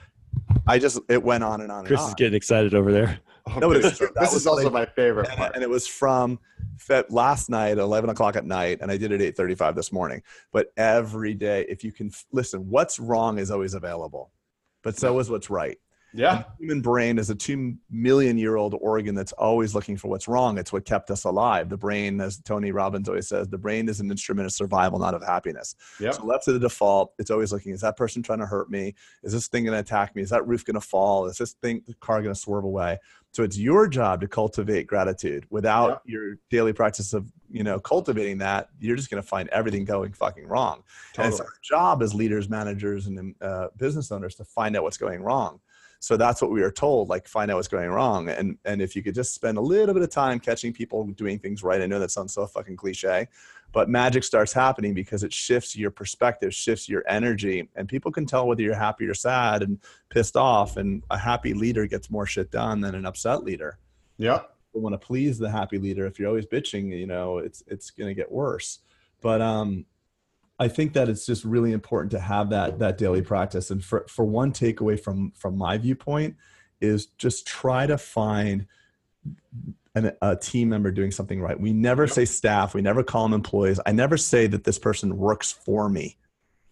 I just it went on and on Chris and is getting excited over there. No, but this it's true. This was is also like- my favorite and, part. and it was from Fe- last night 11 o'clock at night and i did it 8.35 this morning but every day if you can listen what's wrong is always available but so is what's right Yeah. the human brain is a two million year old organ that's always looking for what's wrong. It's what kept us alive. The brain, as Tony Robbins always says, the brain is an instrument of survival, not of happiness. Yep. So left to the default, it's always looking, is that person trying to hurt me? Is this thing going to attack me? Is that roof going to fall? Is this thing, the car going to swerve away? So it's your job to cultivate gratitude. Without your daily practice of, you know, cultivating that, you're just going to find everything going fucking wrong. And it's our job as leaders, managers, and uh, business owners to find out what's going wrong. So that's what we are told, like find out what's going wrong. And and if you could just spend a little bit of time catching people doing things right, I know that sounds so fucking cliche, but magic starts happening because it shifts your perspective, shifts your energy, and people can tell whether you're happy or sad and pissed off. And a happy leader gets more shit done than an upset leader. Yep. You want to please the happy leader. If you're always bitching, you know, it's it's going to get worse. But um, I think that it's just really important to have that that daily practice. And for for one takeaway from from my viewpoint is just try to find an, a team member doing something right. We never say staff. We never call them employees. I never say that this person works for me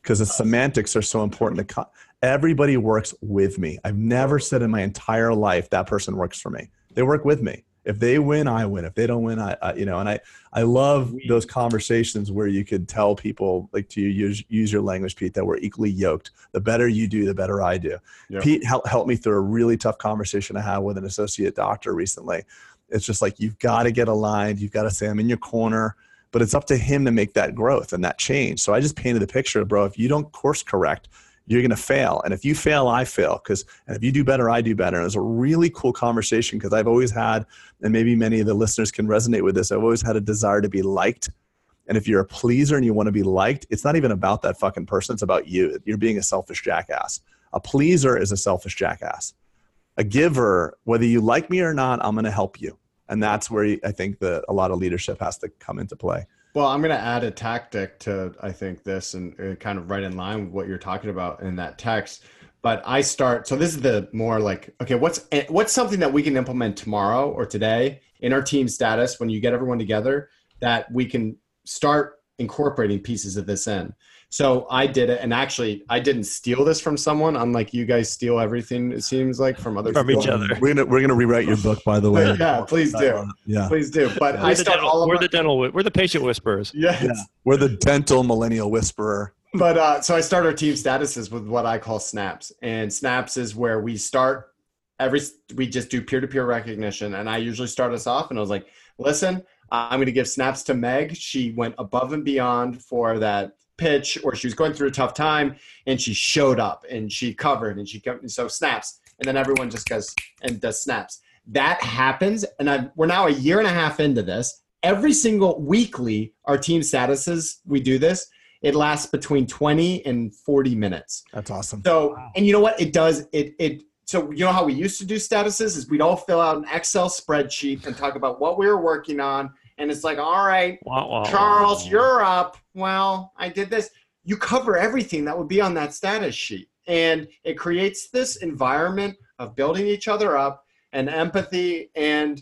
because the semantics are so important. To co- everybody works with me. I've never said in my entire life that person works for me. They work with me. If they win, I win. If they don't win, I, I you know. And I I love those conversations where you could tell people like to use use your language, Pete, that we're equally yoked. The better you do, the better I do. Yeah. Pete helped helped me through a really tough conversation I had with an associate doctor recently. It's just like you've got to get aligned. You've got to say I'm in your corner, but it's up to him to make that growth and that change. So I just painted the picture, bro. If you don't course correct, you're going to fail. And if you fail, I fail. Because and if you do better, I do better. And it was a really cool conversation because I've always had, and maybe many of the listeners can resonate with this. I've always had a desire to be liked. And if you're a pleaser and you want to be liked, it's not even about that fucking person. It's about you. You're being a selfish jackass. A pleaser is a selfish jackass. A giver, whether you like me or not, I'm going to help you. And that's where I think that a lot of leadership has to come into play. Well, I'm going to add a tactic to, I think, this and uh, kind of right in line with what you're talking about in that text. But I start, so this is the more like, okay, what's eh, what's something that we can implement tomorrow or today in our team status when you get everyone together that we can start incorporating pieces of this in. So I did it, and actually, I didn't steal this from someone. Unlike you guys steal everything, it seems like from other From people. each other. We're gonna we're gonna rewrite your book, by the way. Yeah, please do. Yeah, Please do. But We're I the start dental, all of we're my, the dental, we're the patient whisperers. yes. Yeah. we're the dental millennial whisperer. but uh, so I start our team statuses with what I call snaps, and snaps is where we start every. We just do peer to peer recognition, and I usually start us off, and I was like, "Listen, I'm going to give snaps to Meg. She went above and beyond for that pitch, or she was going through a tough time, and she showed up, and she covered, and she co- so snaps, and then everyone just goes and does snaps. That happens, and I we're now a year and a half into this. Every single weekly, our team statuses, we do this it lasts between 20 and 40 minutes That's awesome. so and you know what it does it it so you know how we used to do statuses is we'd all fill out an excel spreadsheet and talk about what we were working on and it's like all right Wah, wah, charles wah. you're up well i did this you cover everything that would be on that status sheet and it creates this environment of building each other up and empathy and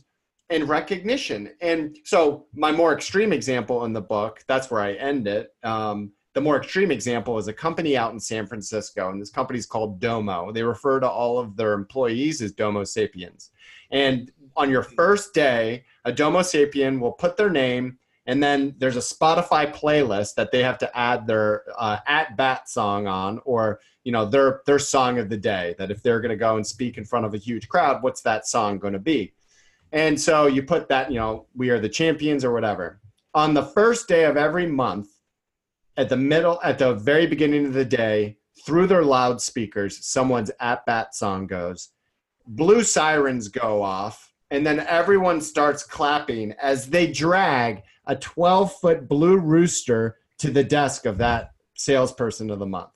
and recognition and so my more extreme example in the book that's where i end it um, the more extreme example is a company out in San Francisco, and this company is called Domo. They refer to all of their employees as Domo Sapiens. And on your first day, a Domo Sapien will put their name, and then there's a Spotify playlist that they have to add their uh, at bat song on, or you know their their song of the day. That if they're going to go and speak in front of a huge crowd, what's that song going to be? And so you put that, you know, we are the champions or whatever. On the first day of every month, at the middle, at the very beginning of the day, through their loudspeakers, someone's at bat song goes. Blue sirens go off, and then everyone starts clapping as they drag a 12 foot blue rooster to the desk of that salesperson of the month.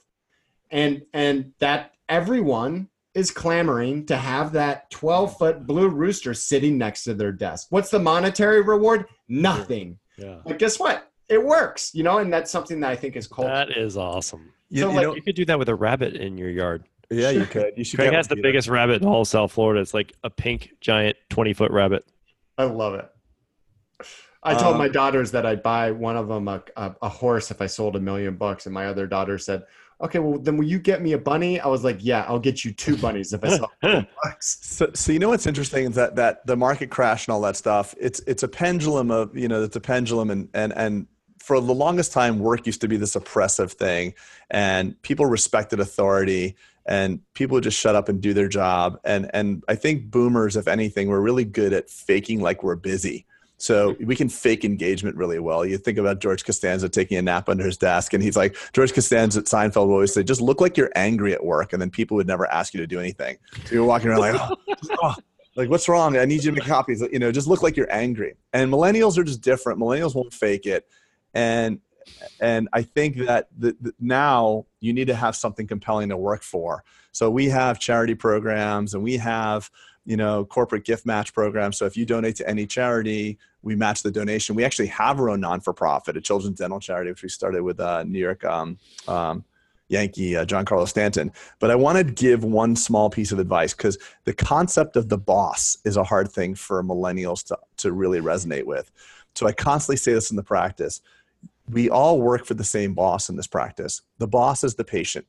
And and that everyone is clamoring to have that 12 foot blue rooster sitting next to their desk. What's the monetary reward? Nothing. Yeah. But guess what? It works, you know, and that's something that I think is cool. That is awesome. You, so, you, like, know, you could do that with a rabbit in your yard. Yeah, you could. You should. Craig has the biggest rabbit in all South Florida. It's like a pink, giant, twenty foot rabbit. I love it. I told um, my daughters that I'd buy one of them a, a, a horse if I sold a million bucks, and my other daughter said, okay, well, then will you get me a bunny? I was like, yeah, I'll get you two bunnies if I sell bucks. So, so you know what's interesting is that that the market crash and all that stuff. It's it's a pendulum of you know it's a pendulum and and and for the longest time, work used to be this oppressive thing, and people respected authority, and people would just shut up and do their job. And and I think boomers, if anything, were really good at faking like we're busy so we can fake engagement really well. You think about George Costanza taking a nap under his desk, and he's like, George Costanza at Seinfeld would always say, just look like you're angry at work, and then people would never ask you to do anything. So you're walking around like, oh, oh, like what's wrong? I need you to make copies. You know, just look like you're angry. And millennials are just different. Millennials won't fake it, and and I think that the, the, now you need to have something compelling to work for. So we have charity programs, and we have you know, corporate gift match programs. So if you donate to any charity, we match the donation. We actually have our own non for profit, a children's dental charity, which we started with uh, New York um, um, Yankee uh, Giancarlo Stanton. But I want to give one small piece of advice because the concept of the boss is a hard thing for millennials to, to really resonate with. So I constantly say this in the practice. We all work for the same boss in this practice. The boss is the patient.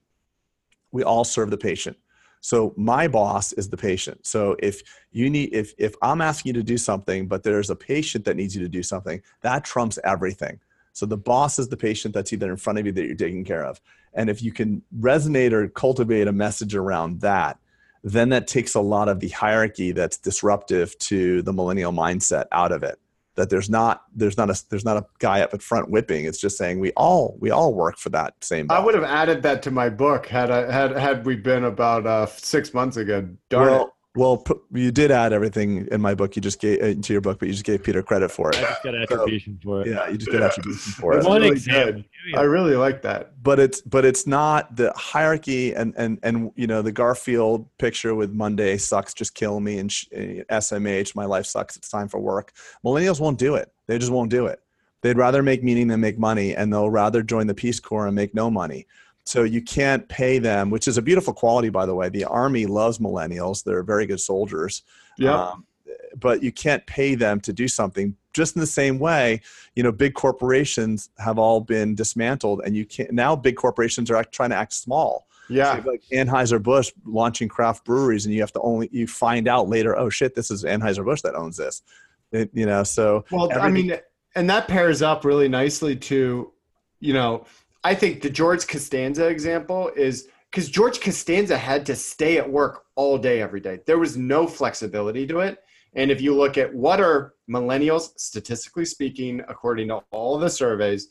We all serve the patient so my boss is the patient. So if you need if if I'm asking you to do something, but there's a patient that needs you to do something, that trumps everything. So the boss is the patient that's either in front of you that you're taking care of. And if you can resonate or cultivate a message around that, then that takes a lot of the hierarchy that's disruptive to the millennial mindset out of it that there's not there's not a there's not a guy up at front whipping. It's just saying we all we all work for that same. I would have added that to my book had I had had we been about uh, six months ago. Darn well, it. Well, you did add everything in my book. You just gave uh, into your book, but you just gave Peter credit for it. I just got attribution so, for it. Yeah, you just got yeah. attribution for it. One really example. I really like that. But it's but it's not the hierarchy and and and you know the Garfield picture with Monday sucks, just kill me and SMH, uh, my life sucks. It's time for work. Millennials won't do it. They just won't do it. They'd rather make meaning than make money, and they'll rather join the Peace Corps and make no money. So you can't pay them, which is a beautiful quality, by the way. The Army loves millennials; they're very good soldiers. Yeah. Um, but you can't pay them to do something. Just in the same way, you know, big corporations have all been dismantled, and you can't now. Big corporations are trying to act small. Yeah, so like Anheuser Busch launching craft breweries, and you have to only you find out later. Oh shit, this is Anheuser Busch that owns this. It, you know, so well, I mean, and that pairs up really nicely to, you know, I think the George Costanza example is because George Costanza had to stay at work all day, every day. There was no flexibility to it. And if you look at what are millennials, statistically speaking, according to all the surveys,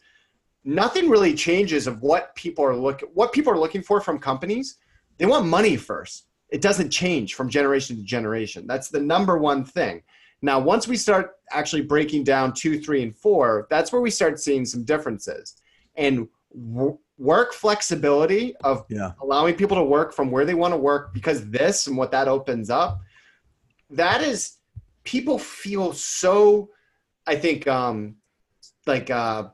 nothing really changes of what people are look what people are looking for from companies. They want money first. It doesn't change from generation to generation. That's the number one thing. Now, once we start actually breaking down two, three, and four, that's where we start seeing some differences. And work flexibility of yeah. allowing people to work from where they want to work because this and what that opens up that is people feel so i think um like uh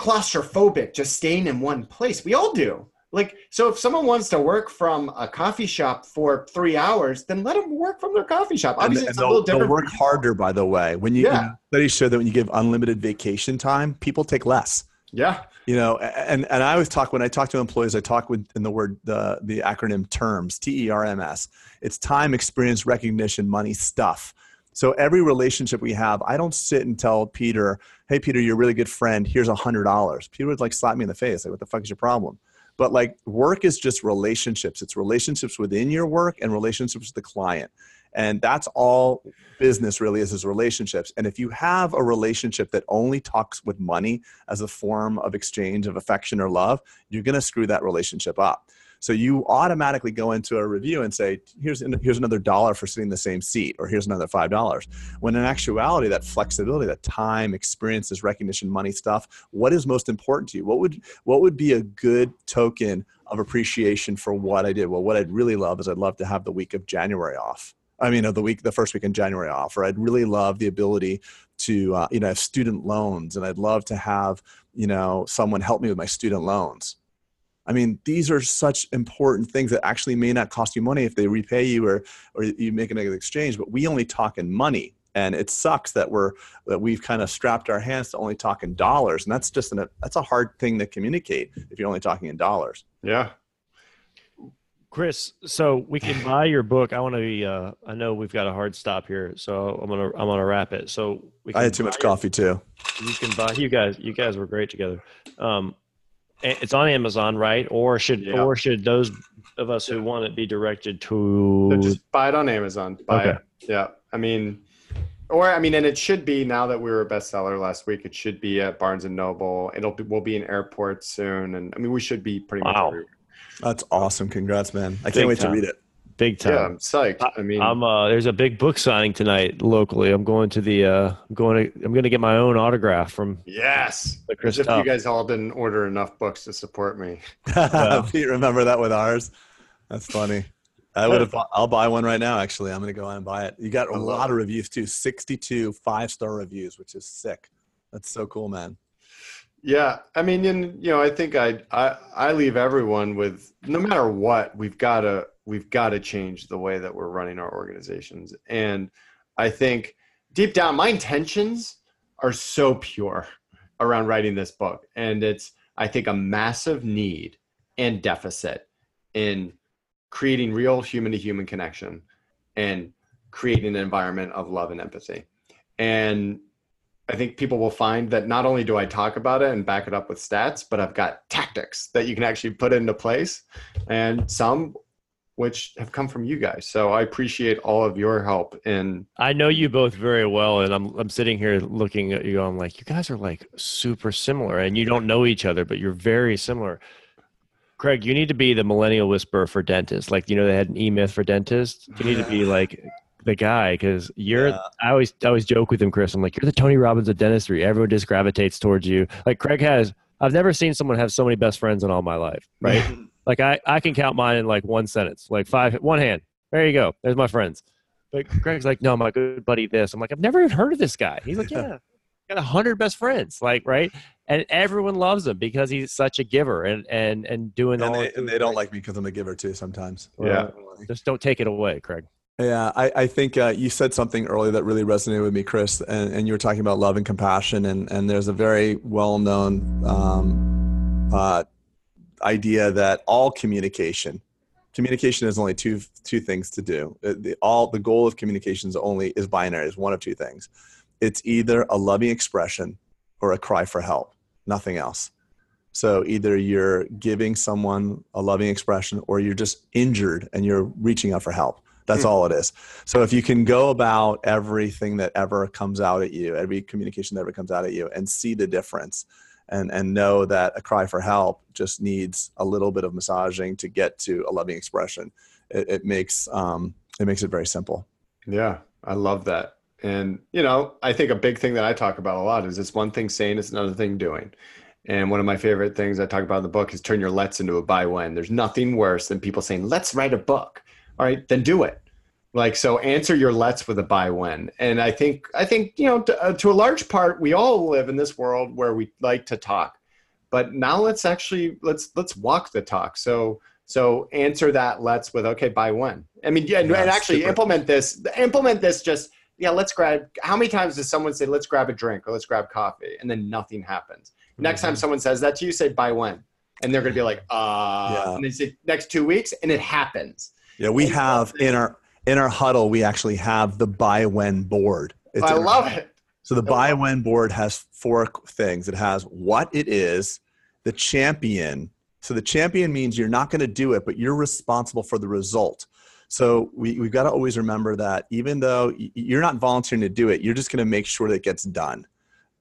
claustrophobic just staying in one place. We all do. Like so if someone wants to work from a coffee shop for three hours then let them work from their coffee shop. Obviously and, and they'll, they'll, work harder by the way. When you yeah. studies show that when you give unlimited vacation time people take less Yeah. You know, and, and I always talk when I talk to employees, I talk with in the word the the acronym terms, T E R M S. It's time, experience, recognition, money, stuff. So every relationship we have, I don't sit and tell Peter, "Hey, Peter, you're a really good friend. Here's a hundred dollars." Peter would like slap me in the face, like, "What the fuck is your problem?" But like, work is just relationships. It's relationships within your work and relationships with the client, and that's all business really is: is relationships. And if you have a relationship that only talks with money as a form of exchange of affection or love, you're going to screw that relationship up. So you automatically go into a review and say, here's, here's another dollar for sitting in the same seat, or here's another $5. When in actuality, that flexibility, that time, experiences, recognition, money stuff, what is most important to you? What would, what would be a good token of appreciation for what I did? Well, what I'd really love is I'd love to have the week of January off. I mean, of the week, the first week in January off, or I'd really love the ability to, uh, you know, have student loans, and I'd love to have, you know, someone help me with my student loans. I mean, these are such important things that actually may not cost you money if they repay you or, or you make an exchange, but we only talk in money. And it sucks that we're that we've kind of strapped our hands to only talking dollars, and that's just an, that's a hard thing to communicate if you're only talking in dollars. Yeah, Chris, so we can buy your book. I want to be. Uh, I know we've got a hard stop here, so I'm gonna I'm gonna wrap it. So we I had too much your, coffee too. You can buy. You guys, you guys were great together. Um, it's on Amazon, right? Or should yeah. or should those of us who want it be directed to no, just buy it on Amazon. Buy okay. it. Yeah. I mean or I mean and it should be now that we were a bestseller last week, it should be at Barnes and Noble. It'll be, we'll be in airports soon and I mean we should be pretty much wow. everywhere. That's awesome. Congrats, man. I can't wait time. to read it big time. Yeah, I'm psyched. I mean, I'm uh, there's a big book signing tonight locally. I'm going to the uh, I'm going to I'm going to get my own autograph from. Yes, Chris if you guys all didn't order enough books to support me. Pete, remember that with ours? That's funny. I would have. I'll buy one right now. Actually, I'm going to go out and buy it. You got a lot of reviews too. 62 five star reviews, which is sick. That's so cool, man. Yeah, I mean, and you know, I think I I I leave everyone with no matter what, we've got to we've got to change the way that we're running our organizations. And I think deep down, my intentions are so pure around writing this book, and it's I think a massive need and deficit in creating real human to human connection and creating an environment of love and empathy. And I think people will find that not only do I talk about it and back it up with stats, but I've got tactics that you can actually put into place, and some which have come from you guys. So I appreciate all of your help. And I know you both very well, and I'm I'm sitting here looking at you. I'm like, you guys are like super similar, and you don't know each other, but you're very similar. Craig, you need to be the millennial whisperer for dentists. Like you know, they had an e myth for dentists. You need to be like the guy because you're yeah. I always I always joke with him, Chris. I'm like, you're the Tony Robbins of dentistry. Everyone just gravitates towards you. Like Craig has I've never seen someone have so many best friends in all my life, right? like I, I can count mine in like one sentence, like five one hand. There you go. There's my friends. But Craig's like, no, my good buddy this. I'm like, I've never even heard of this guy. He's like, yeah, got a hundred best friends, like right, and everyone loves him because he's such a giver and and and doing and all. They, and they don't like me because I'm a giver too sometimes. Yeah, just don't take it away, Craig. Yeah, I, I think uh, you said something earlier that really resonated with me, Chris, and, and you were talking about love and compassion, and, and there's a very well-known um, uh, idea that all communication, communication is only two two things to do. Uh, the, all the goal of communication is only is binary, is one of two things. It's either a loving expression or a cry for help, nothing else. So either you're giving someone a loving expression or you're just injured and you're reaching out for help that's all it is. So if you can go about everything that ever comes out at you, every communication that ever comes out at you, and see the difference, and and know that a cry for help just needs a little bit of massaging to get to a loving expression, it, it makes um, it makes it very simple. Yeah, I love that. And you know, I think a big thing that I talk about a lot is it's one thing saying, it's another thing doing. And one of my favorite things I talk about in the book is turn your let's into a by when. There's nothing worse than people saying, let's write a book all right then do it like so answer your let's with a by when and i think i think you know to, uh, to, a large part we all live in this world where we like to talk but now let's actually let's let's walk the talk so so answer that let's with okay by when i mean yeah, and, and actually super. implement this implement this just yeah let's grab how many times does someone say let's grab a drink or let's grab coffee and then nothing happens Next time Mhm. someone says that to you, say by when, and they're gonna be like, uh, Yeah. and they say next two weeks, and it happens. Yeah, we And have in our in our huddle, we actually have the by when board. It's I our love it. So the by when board has four things. It has what it is, the champion. So the champion means you're not going to do it, but you're responsible for the result. So we, we've got to always remember that even though you're not volunteering to do it, you're just going to make sure that it gets done.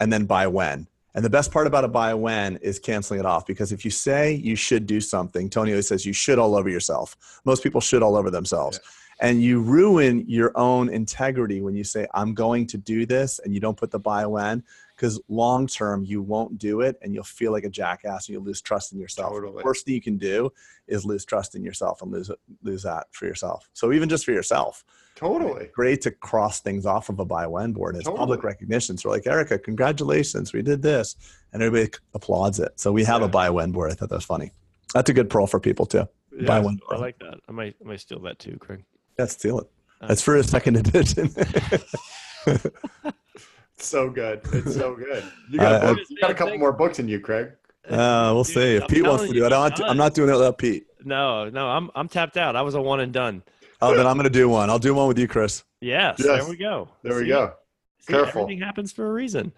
And then by when. And the best part about a by when is canceling it off because if you say you should do something, Tony always says you should all over yourself. Most people should all over themselves. And you ruin your own integrity when you say, I'm going to do this, and you don't put the by when, because long term, you won't do it and you'll feel like a jackass and you'll lose trust in yourself. Totally. The worst thing you can do is lose trust in yourself and lose, lose that for yourself. So, even just for yourself, Totally. great to cross things off of a by when board. It's public recognition. So, we're like, Erica, congratulations, we did this. And everybody applauds it. So, we have Yeah. a by when board. I thought that was funny. That's a good pearl for people too. By Yeah. when. I like that. I might I might steal that too, Craig. Yeah, steal it. Uh, That's for a second edition. So good. It's so good. You got, uh, a I- book- you got a couple more books in you, Craig. Uh, we'll Dude, see if I'm Pete wants to do it. I'm not doing it without Pete. No, no, I'm I'm tapped out. I was a one and done. Oh, then I'm going to do one. I'll do one with you, Chris. Yes, Yes. there we go. There we go. See, Careful. Everything happens for a reason.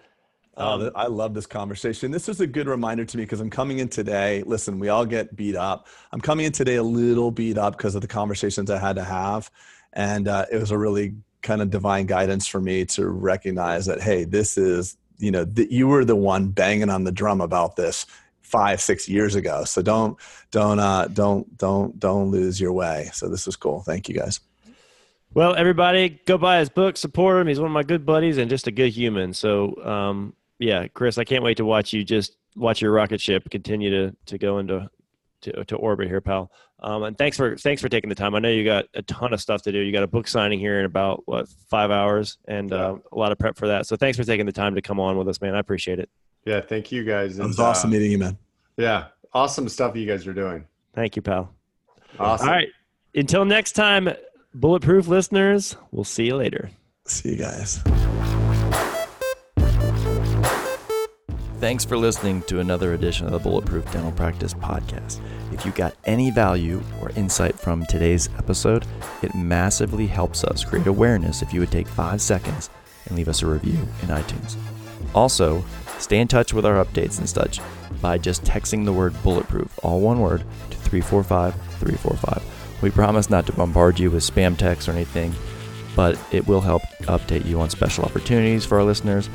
Oh, Um, th- I love this conversation. This is a good reminder to me because I'm coming in today. Listen, we all get beat up. I'm coming in today a little beat up because of the conversations I had to have. And uh, it was a really kind of divine guidance for me to recognize that, hey, this is, you know, that you were the one banging on the drum about this five, six years ago. So don't, don't, uh, don't, don't, don't lose your way. So this is cool. Thank you guys. Well, everybody, go buy his book, support him. He's one of my good buddies and just a good human. So, um, yeah, Chris, I can't wait to watch you just watch your rocket ship continue to to go into to, to orbit here, pal. Um, and thanks for thanks for taking the time. I know you got a ton of stuff to do. You got a book signing here in about what five hours, and uh, a lot of prep for that. So thanks for taking the time to come on with us, man. I appreciate it. Yeah. Thank you guys. It was And, uh, awesome meeting you, man. Yeah. Awesome stuff you guys are doing. Thank you, pal. Awesome. All right, until next time, bulletproof listeners. We'll see you later. See you guys. Thanks for listening to another edition of the Bulletproof Dental Practice Podcast. If you got any value or insight from today's episode, it massively helps us create awareness if you would take five seconds and leave us a review in iTunes. Also, stay in touch with our updates and such by just texting the word bulletproof, all one word, to 345 345. We promise not to bombard you with spam texts or anything, but it will help update you on special opportunities for our listeners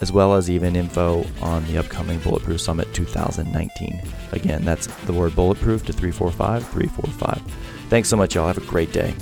as well as even info on the upcoming Bulletproof Summit 2019. Again, that's the word bulletproof to 345 345. Thanks so much, y'all. Have a great day.